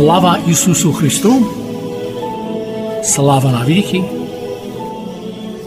Слава Ісусу Христу! Слава навіки!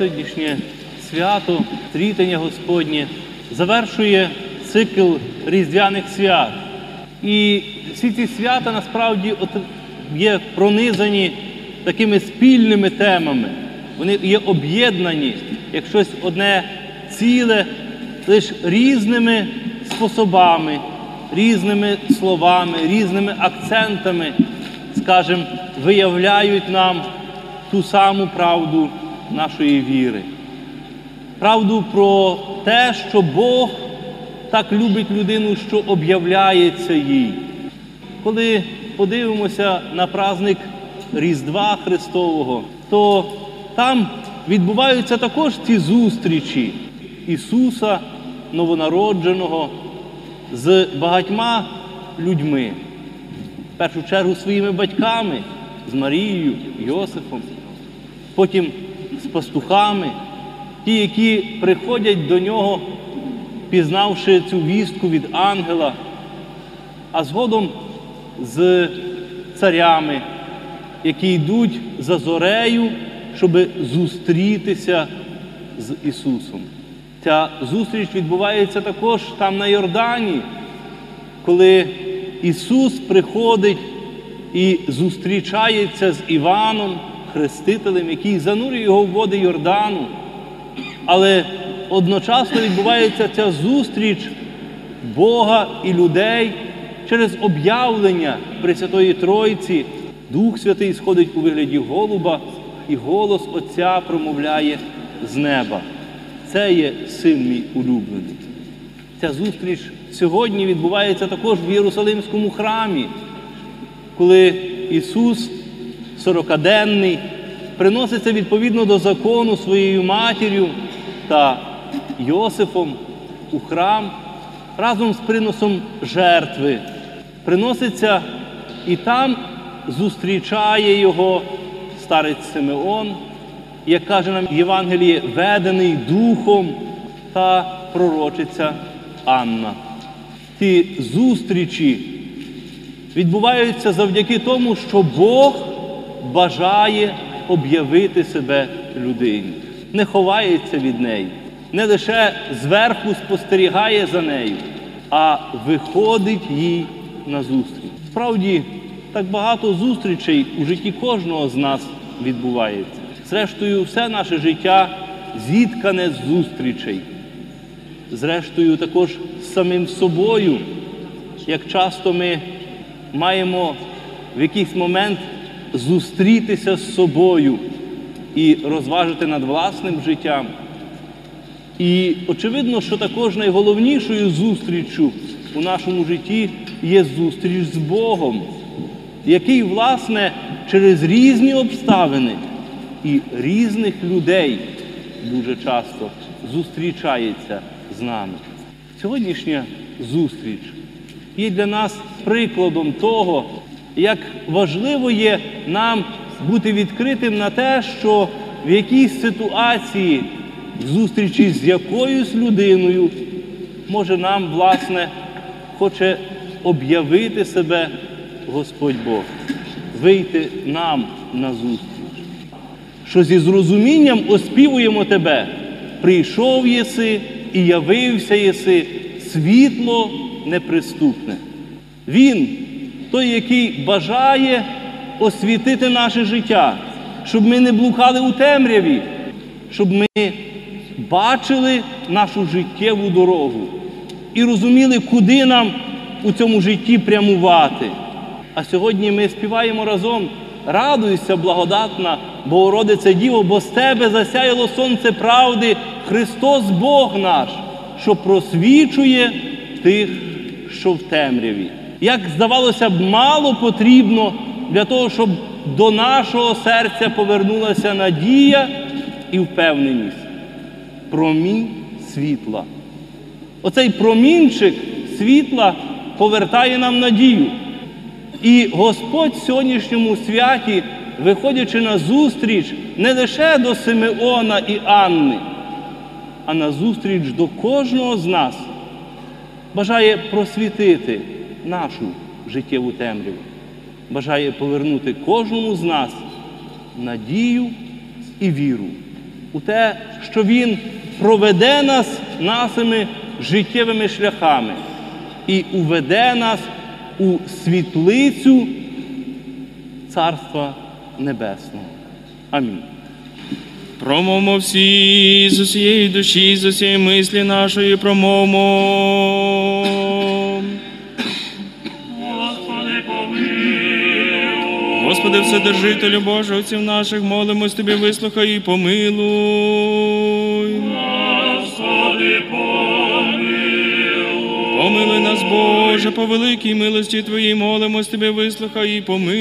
Сьогоднішнє свято, трітення Господнє, завершує цикл різдвяних свят. І всі ці свята насправді є пронизані такими спільними темами. Вони є об'єднані як щось одне ціле, лише різними способами, різними словами, різними акцентами, скажімо, виявляють нам ту саму правду нашої віри. Правду про те, що Бог так любить людину, що об'являється їй. Коли подивимося на праздник Різдва Христового, то там відбуваються також ці зустрічі Ісуса новонародженого з багатьма людьми, в першу чергу своїми батьками, з Марією, Йосифом, потім з пастухами, ті, які приходять до нього, пізнавши цю вістку від ангела, а згодом з царями, які йдуть за зорею, щоб зустрітися з Ісусом. Ця зустріч відбувається також там на Йордані, коли Ісус приходить і зустрічається з Іваном, Хрестителем, який занурює його в води Йордану. Але одночасно відбувається ця зустріч Бога і людей через об'явлення Пресвятої Тройці. Дух Святий сходить у вигляді голуба, і голос Отця промовляє з неба. Це є син мій улюблений. Ця зустріч сьогодні відбувається також в Єрусалимському храмі, коли Ісус, сорокаденний, приноситься відповідно до закону своєю матір'ю та Йосифом у храм разом з приносом жертви. Приноситься і там зустрічає його старець Симеон, як каже нам Євангеліє, ведений духом та пророчиця Анна. Ці зустрічі відбуваються завдяки тому, що Бог бажає об'явити себе людині, не ховається від неї, не лише зверху спостерігає за нею, а виходить їй на зустріч. Справді, так багато зустрічей у житті кожного з нас відбувається. Зрештою, все наше життя зіткане з зустрічей. Зрештою, також з самим собою, як часто ми маємо в якийсь момент зустрітися з собою і розважити над власним життям. І очевидно, що також найголовнішою зустріччю у нашому житті є зустріч з Богом, який, власне, через різні обставини і різних людей дуже часто зустрічається з нами. Сьогоднішня зустріч є для нас прикладом того, як важливо є нам бути відкритим на те, що в якійсь ситуації зустрічі з якоюсь людиною, може нам, власне, хоче об'явити себе Господь Бог, вийти нам на зустріч, що зі зрозумінням оспівуємо тебе, прийшов єси і явився єси світло неприступне. Він той, який бажає освітити наше життя, щоб ми не блукали у темряві, щоб ми бачили нашу життєву дорогу і розуміли, куди нам у цьому житті прямувати. А сьогодні ми співаємо разом. Радуйся, благодатна, Богородице Діво, бо з тебе засяяло сонце правди, Христос Бог наш, що просвічує тих, що в темряві. Як здавалося б, мало потрібно для того, щоб до нашого серця повернулася надія і впевненість. Промінь світла. Оцей промінчик світла повертає нам надію. І Господь в сьогоднішньому святі, виходячи на зустріч не лише до Симеона і Анни, а на зустріч до кожного з нас, бажає просвітити нашу життєву темряву, бажає повернути кожному з нас надію і віру у те, що Він проведе нас нашими життєвими шляхами і уведе нас у світлицю Царства Небесного. Амінь. Промовмо всі з усієї душі, з усієї мислі нашої промовмо. Господи, Вседержителю Боже, отців наших, молимось Тобі, вислухай і помилуй. Господи, помилуй. Помилуй нас, Боже, по великій милості Твоїй, молимось Тобі, вислухай і помилуй.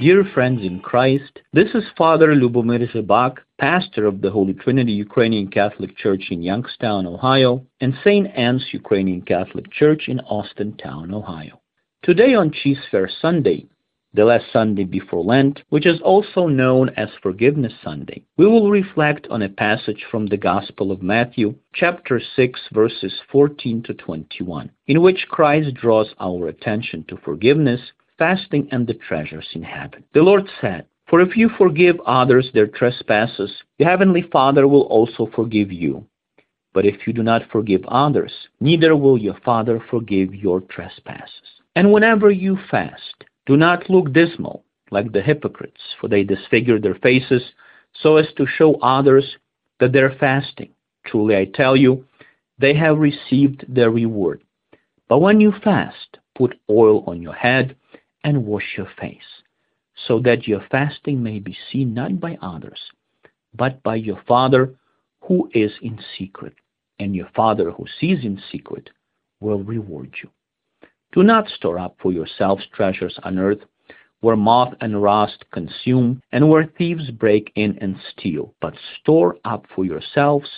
Dear friends in Christ, this is Father Lubomir Zebak, pastor of the Holy Trinity Ukrainian Catholic Church in Youngstown, Ohio, and St. Anne's Ukrainian Catholic Church in Austin Town, Ohio. Today on Cheese Fair Sunday, the last Sunday before Lent, which is also known as Forgiveness Sunday, we will reflect on a passage from the Gospel of Matthew, chapter 6, verses 14 to 21, in which Christ draws our attention to forgiveness fasting and the treasures in heaven. The Lord said, For if you forgive others their trespasses, your heavenly Father will also forgive you. But if you do not forgive others, neither will your Father forgive your trespasses. And whenever you fast, do not look dismal like the hypocrites, for they disfigure their faces so as to show others that they're fasting. Truly I tell you, they have received their reward. But when you fast, put oil on your head and wash your face, so that your fasting may be seen not by others, but by your Father who is in secret, and your Father who sees in secret will reward you. Do not store up for yourselves treasures on earth, where moth and rust consume, and where thieves break in and steal, but store up for yourselves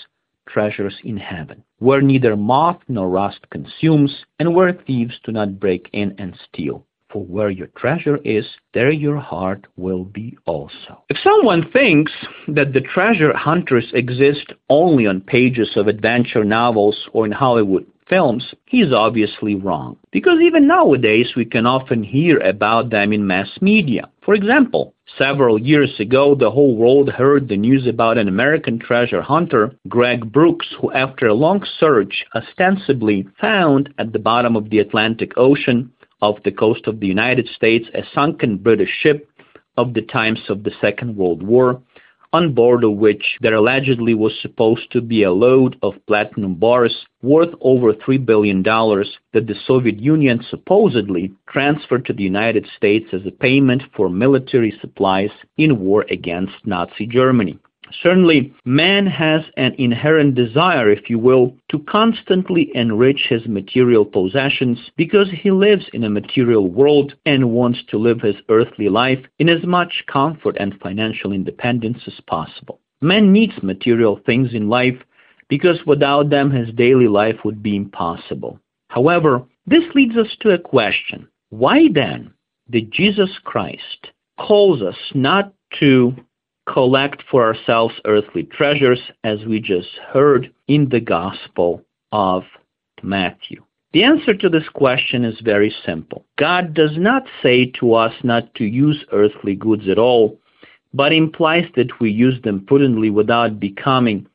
treasures in heaven, where neither moth nor rust consumes, and where thieves do not break in and steal. For where your treasure is, there your heart will be also. If someone thinks that the treasure hunters exist only on pages of adventure novels or in Hollywood films, he is obviously wrong. Because even nowadays we can often hear about them in mass media. For example, several years ago the whole world heard the news about an American treasure hunter, Greg Brooks, who after a long search ostensibly found at the bottom of the Atlantic Ocean off the coast of the United States a sunken British ship of the times of the Second World War, on board of which there allegedly was supposed to be a load of platinum bars worth over $3 billion that the Soviet Union supposedly transferred to the United States as a payment for military supplies in war against Nazi Germany. Certainly, man has an inherent desire, if you will, to constantly enrich his material possessions because he lives in a material world and wants to live his earthly life in as much comfort and financial independence as possible. Man needs material things in life because without them his daily life would be impossible. However, this leads us to a question. Why then did Jesus Christ calls us not to collect for ourselves earthly treasures, as we just heard in the Gospel of Matthew? The answer to this question is very simple. God does not say to us not to use earthly goods at all, but implies that we use them prudently without becoming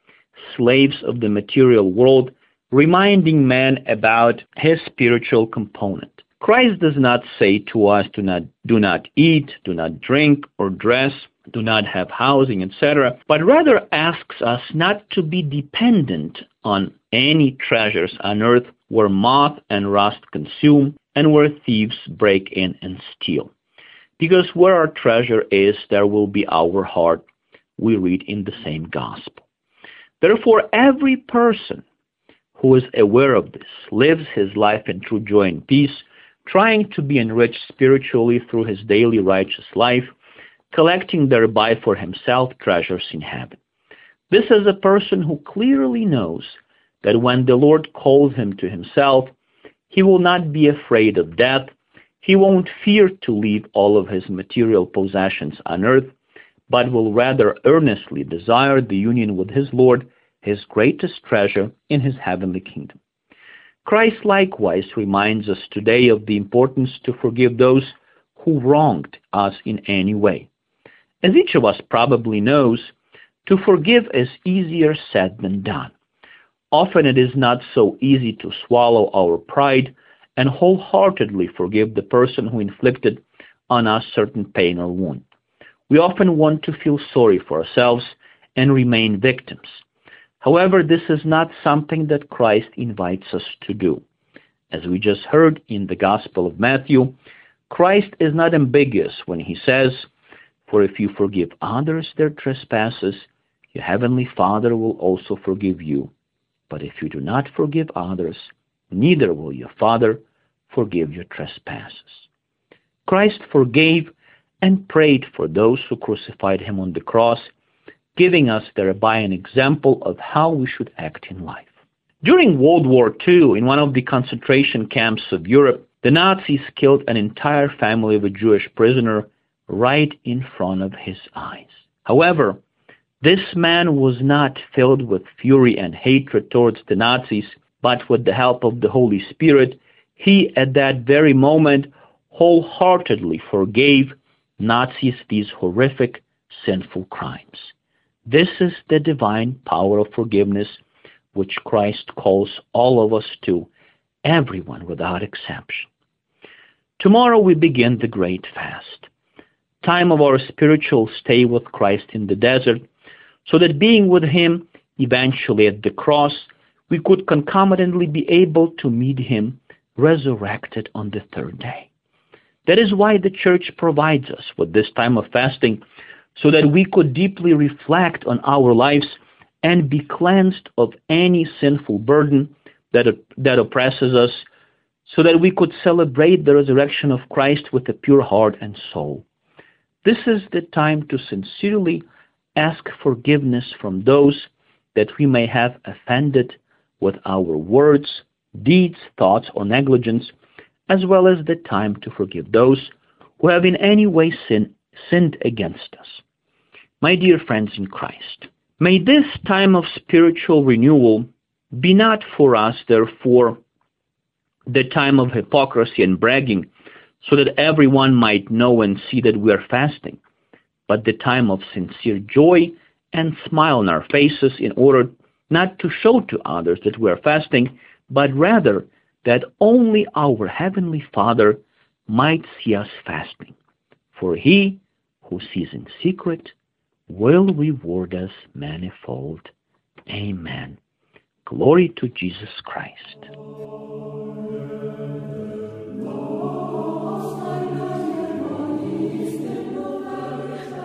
slaves of the material world, reminding man about his spiritual component. Christ does not say to us do not do not eat, do not drink or dress, do not have housing, etc., but rather asks us not to be dependent on any treasures on earth where moth and rust consume and where thieves break in and steal. Because where our treasure is, there will be our heart, we read in the same gospel. Therefore, every person who is aware of this lives his life in true joy and peace trying to be enriched spiritually through his daily righteous life, collecting thereby for himself treasures in heaven. This is a person who clearly knows that when the Lord calls him to himself, he will not be afraid of death, he won't fear to leave all of his material possessions on earth, but will rather earnestly desire the union with his Lord, his greatest treasure in his heavenly kingdom. Christ likewise reminds us today of the importance to forgive those who wronged us in any way. As each of us probably knows, to forgive is easier said than done. Often it is not so easy to swallow our pride and wholeheartedly forgive the person who inflicted on us certain pain or wound. We often want to feel sorry for ourselves and remain victims. However, this is not something that Christ invites us to do. As we just heard in the Gospel of Matthew, Christ is not ambiguous when he says, For if you forgive others their trespasses, your heavenly Father will also forgive you. But if you do not forgive others, neither will your Father forgive your trespasses. Christ forgave and prayed for those who crucified him on the cross giving us thereby an example of how we should act in life. During World War II, in one of the concentration camps of Europe, the Nazis killed an entire family of a Jewish prisoner right in front of his eyes. However, this man was not filled with fury and hatred towards the Nazis, but with the help of the Holy Spirit, he at that very moment wholeheartedly forgave Nazis these horrific, sinful crimes. This is the divine power of forgiveness which Christ calls all of us to, everyone without exception. Tomorrow we begin the great fast, time of our spiritual stay with Christ in the desert, so that being with him eventually at the cross, we could concomitantly be able to meet him resurrected on the third day. That is why the church provides us with this time of fasting so that we could deeply reflect on our lives and be cleansed of any sinful burden that, that oppresses us, so that we could celebrate the resurrection of Christ with a pure heart and soul. This is the time to sincerely ask forgiveness from those that we may have offended with our words, deeds, thoughts, or negligence, as well as the time to forgive those who have in any way sin, sinned against us. My dear friends in Christ, may this time of spiritual renewal be not for us, therefore, the time of hypocrisy and bragging, so that everyone might know and see that we are fasting, but the time of sincere joy and smile on our faces in order not to show to others that we are fasting, but rather that only our Heavenly Father might see us fasting. For he who sees in secret will reward us manifold. Amen. Glory to Jesus Christ.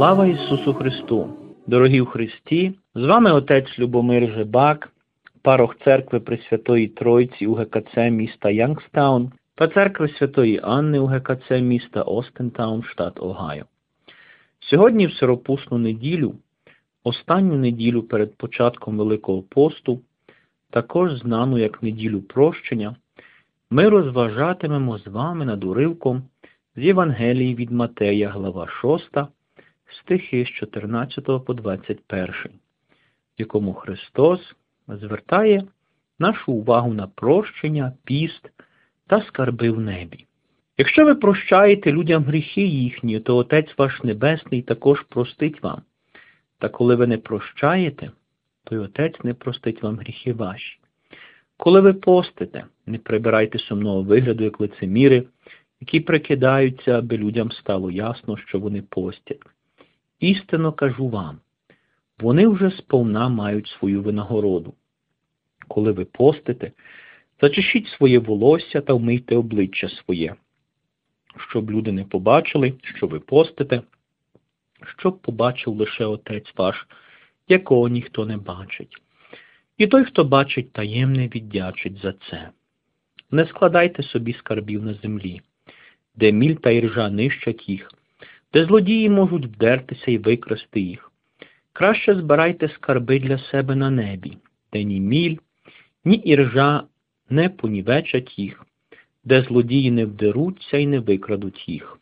Слава Ісусу Христу! Дорогі в Христі! З вами отець Любомир Жебак, парох церкви Пресвятої Тройці УГКЦ міста Янгстаун та церкви Святої Анни УГКЦ міста Остентаун, штат Огайо. Сьогодні в Сиропусну неділю, останню неділю перед початком Великого посту, також знану як неділю прощення, ми розважатимемо з вами над уривком з Євангелії від Матея, глава 6, стихи з 14 по 21, в якому Христос звертає нашу увагу на прощення, піст та скарби в небі. Якщо ви прощаєте людям гріхи їхні, то Отець ваш Небесний також простить вам. Та коли ви не прощаєте, то й Отець не простить вам гріхи ваші. Коли ви постите, не прибирайте сумного вигляду, як лицеміри, які прикидаються, аби людям стало ясно, що вони постять. Істинно кажу вам, вони вже сповна мають свою винагороду. Коли ви постите, зачешіть своє волосся та вмийте обличчя своє, щоб люди не побачили, що ви постите, щоб побачив лише Отець ваш, якого ніхто не бачить. І той, хто бачить таємне, віддячить за це. Не складайте собі скарбів на землі, де міль та іржа нищать їх, де злодії можуть вдертися і викрасти їх. Краще збирайте скарби для себе на небі, де ні міль, ні іржа не понівечать їх, де злодії не вдеруться і не викрадуть їх,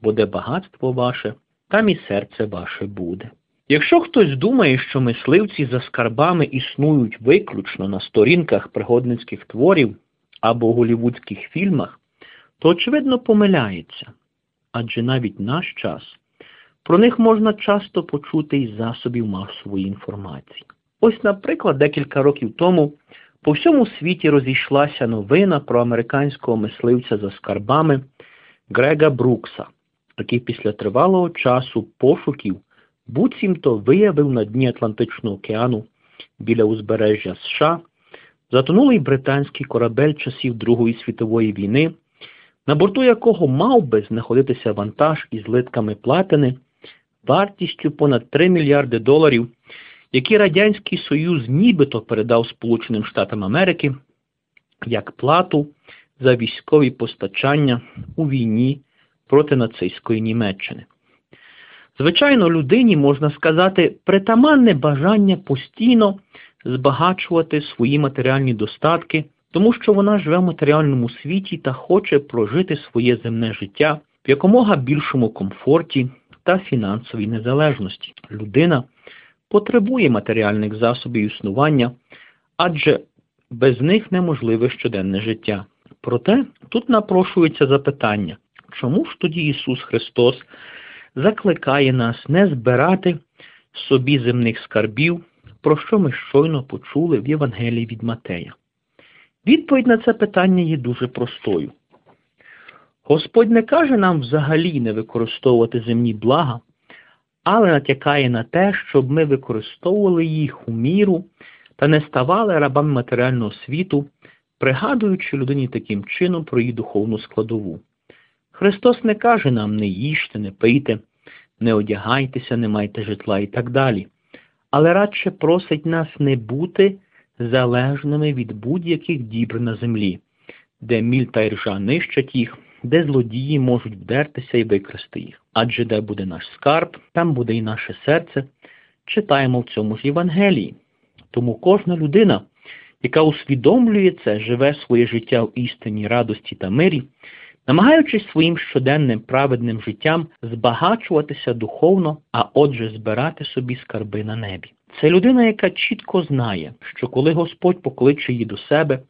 бо де багатство ваше, там і серце ваше буде. Якщо хтось думає, що мисливці за скарбами існують виключно на сторінках пригодницьких творів або голівудських фільмах, то очевидно помиляється адже навіть наш час про них можна часто почути із засобів масової інформації. Ось, наприклад, декілька років тому по всьому світі розійшлася новина про американського мисливця за скарбами Грега Брукса, який після тривалого часу пошуків буцімто виявив на дні Атлантичного океану біля узбережжя США затонулий британський корабель часів Другої світової війни на борту якого мав би знаходитися вантаж із литками платини вартістю понад 3 мільярди доларів, які Радянський Союз нібито передав Сполученим Штатам Америки як плату за військові постачання у війні проти нацистської Німеччини. Звичайно, людині, можна сказати, притаманне бажання постійно збагачувати свої матеріальні достатки тому що вона живе в матеріальному світі та хоче прожити своє земне життя в якомога більшому комфорті та фінансовій незалежності. Людина потребує матеріальних засобів існування, адже без них неможливе щоденне життя. Проте тут напрошується запитання, чому ж тоді Ісус Христос закликає нас не збирати собі земних скарбів, про що ми щойно почули в Євангелії від Матея? Відповідь на це питання є дуже простою. Господь не каже нам взагалі не використовувати земні блага, але натякає на те, щоб ми використовували їх у міру та не ставали рабами матеріального світу, пригадуючи людині таким чином про її духовну складову. Христос не каже нам не їжте, не пийте, не одягайтеся, не майте житла і так далі, але радше просить нас не бути залежними від будь-яких дібр на землі, де міль та іржа нищать їх, де злодії можуть вдертися і викрасти їх. Адже де буде наш скарб, там буде і наше серце. Читаємо в цьому ж Євангелії. Тому кожна людина, яка усвідомлює це, живе своє життя в істині, радості та мирі, намагаючись своїм щоденним праведним життям збагачуватися духовно, а отже, збирати собі скарби на небі. Це людина, яка чітко знає, що коли Господь покличе її до себе,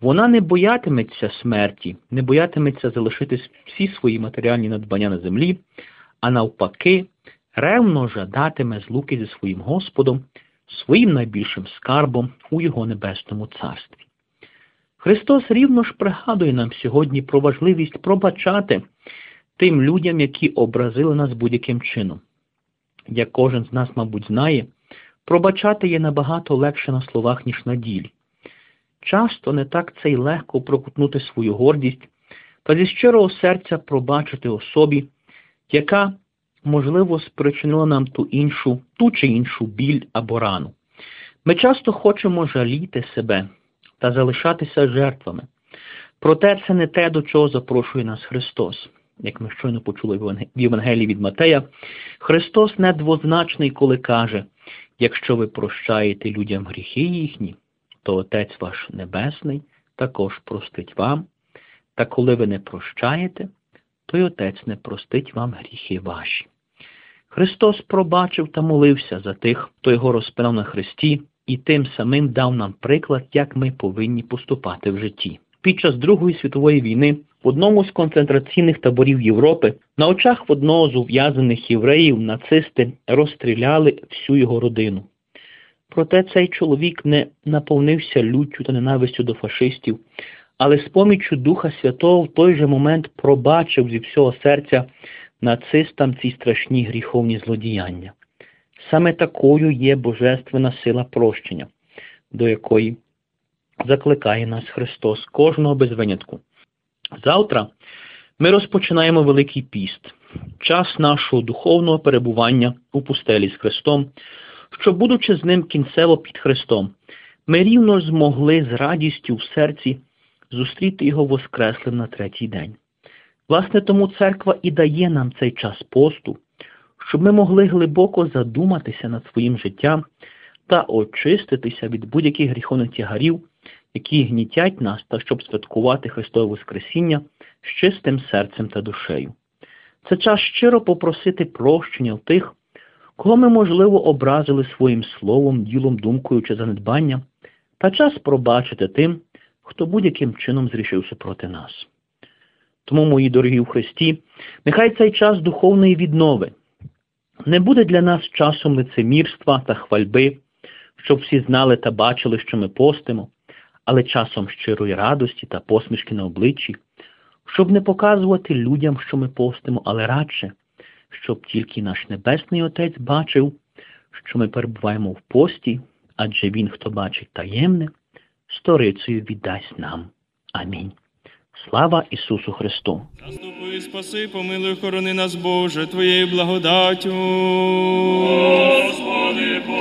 вона не боятиметься смерті, не боятиметься залишити всі свої матеріальні надбання на землі, а навпаки, ревно жадатиме злуки зі своїм Господом, своїм найбільшим скарбом у Його небесному царстві. Христос рівно ж пригадує нам сьогодні про важливість пробачати тим людям, які образили нас будь-яким чином. Як кожен з нас, мабуть, знає, пробачати є набагато легше на словах, ніж на ділі. Часто не так це й легко прокутнути свою гордість та зі щирого серця пробачити особі, яка, можливо, спричинила нам ту іншу, ту чи іншу біль або рану. Ми часто хочемо жаліти себе та залишатися жертвами. Проте це не те, до чого запрошує нас Христос. Як ми щойно почули в Євангелії від Матея, Христос недвозначний, коли каже, якщо ви прощаєте людям гріхи їхні, то Отець ваш Небесний також простить вам, та коли ви не прощаєте, то й Отець не простить вам гріхи ваші. Христос пробачив та молився за тих, хто його розпинав на Христі, і тим самим дав нам приклад, як ми повинні поступати в житті. Під час Другої світової війни в одному з концентраційних таборів Європи на очах в одного з ув'язаних євреїв нацисти розстріляли всю його родину. Проте цей чоловік не наповнився люттю та ненавистю до фашистів, але з поміччю Духа Святого в той же момент пробачив зі всього серця нацистам ці страшні гріховні злодіяння. Саме такою є божественна сила прощення, до якої закликає нас Христос кожного без винятку. Завтра ми розпочинаємо Великий піст, час нашого духовного перебування у пустелі з Христом, щоб, будучи з ним кінцево під Христом, ми рівно змогли з радістю в серці зустріти Його Воскреслим на третій день. Власне, тому церква і дає нам цей час посту, щоб ми могли глибоко задуматися над своїм життям та очиститися від будь-яких гріховних тягарів, які гнітять нас, та щоб святкувати Христове Воскресіння з чистим серцем та душею. Це час щиро попросити прощення в тих, кого ми, можливо, образили своїм словом, ділом, думкою чи занедбанням, та час пробачити тим, хто будь-яким чином зрішився проти нас. Тому, мої дорогі в Христі, нехай цей час духовної віднови не буде для нас часом лицемірства та хвальби, щоб всі знали та бачили, що ми постимо, але часом щирої радості та посмішки на обличчі, щоб не показувати людям, що ми постимо, але радше, щоб тільки наш Небесний Отець бачив, що ми перебуваємо в пості, адже Він, хто бачить таємне, сторицею віддасть нам. Амінь. Слава Ісусу Христу! Заступи, спаси, помилуй, хорони нас, Боже, Твоєю благодаттю. Господи.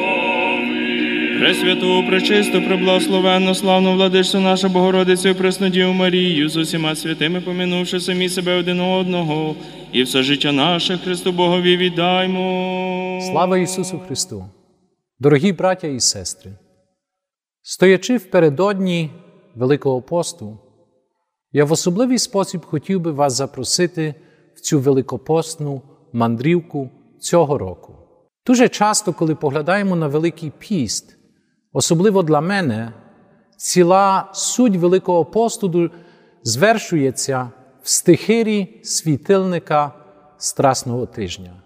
Пресвяту, пречисту, преблагословенну, славну владичцю нашу Богородицю, Преснодію Марію, з усіма святими, помінувши самі себе один одного, і все життя наше Христу Богові віддаймо. Слава Ісусу Христу! Дорогі браття і сестри! Стоячи впередодні Великого посту, я в особливий спосіб хотів би вас запросити в цю великопостну мандрівку цього року. Дуже часто, коли поглядаємо на Великий піст, особливо для мене, ціла суть Великого посту звершується в стихирі світильника Страсного тижня.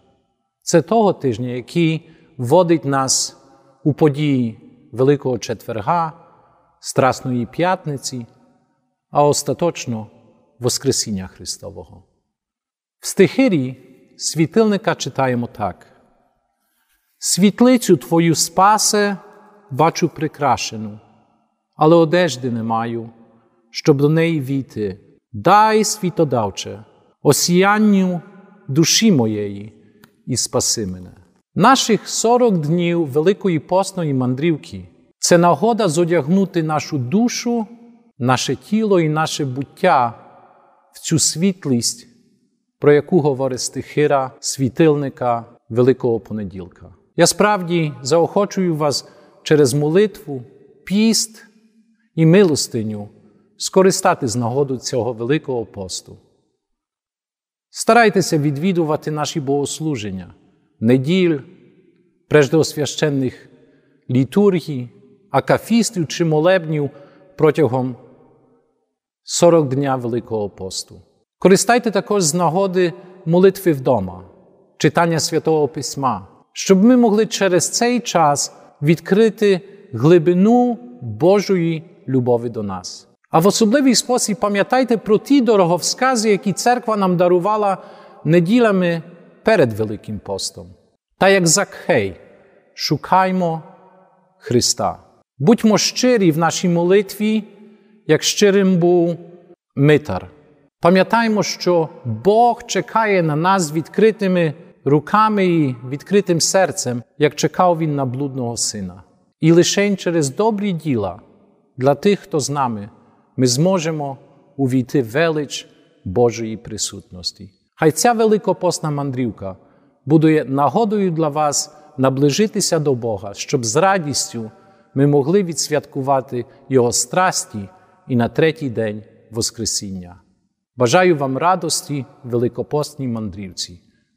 Це того тижня, який вводить нас у події Великого четверга, Страсної п'ятниці, а остаточно Воскресіння Христового. В стихирі світильника читаємо так. Світлицю Твою спасе бачу прикрашену, але одежди не маю, щоб до неї війти. Дай світодавче, осіянню душі моєї і спаси мене. Наших 40 днів Великої постної мандрівки це нагода зодягнути нашу душу, наше тіло і наше буття в цю світлість, про яку говорить стихира світильника Великого понеділка. Я справді заохочую вас через молитву, піст і милостиню скористати з нагоду цього Великого посту. Старайтеся відвідувати наші богослуження, неділь, преждеосвященних літургій, акафістів чи молебнів протягом 40 дня Великого посту. Користайте також з нагоди молитви вдома, читання Святого Письма, щоб ми могли через цей час відкрити глибину Божої любові до нас. А в особливий спосіб пам'ятайте про ті дороговскази, які церква нам дарувала неділями перед Великим постом. Та як Закхей, шукаймо Христа. Будьмо щирі в нашій молитві, як щирим був Митар. Пам'ятаймо, що Бог чекає на нас відкритими руками і відкритим серцем, як чекав Він на блудного сина. І лише через добрі діла для тих, хто з нами, ми зможемо увійти велич Божої присутності. Хай ця великопосна мандрівка буде нагодою для вас наближитися до Бога, щоб з радістю ми могли відсвяткувати Його страсті і на третій день Воскресіння. Бажаю вам радості в великопостній мандрівці.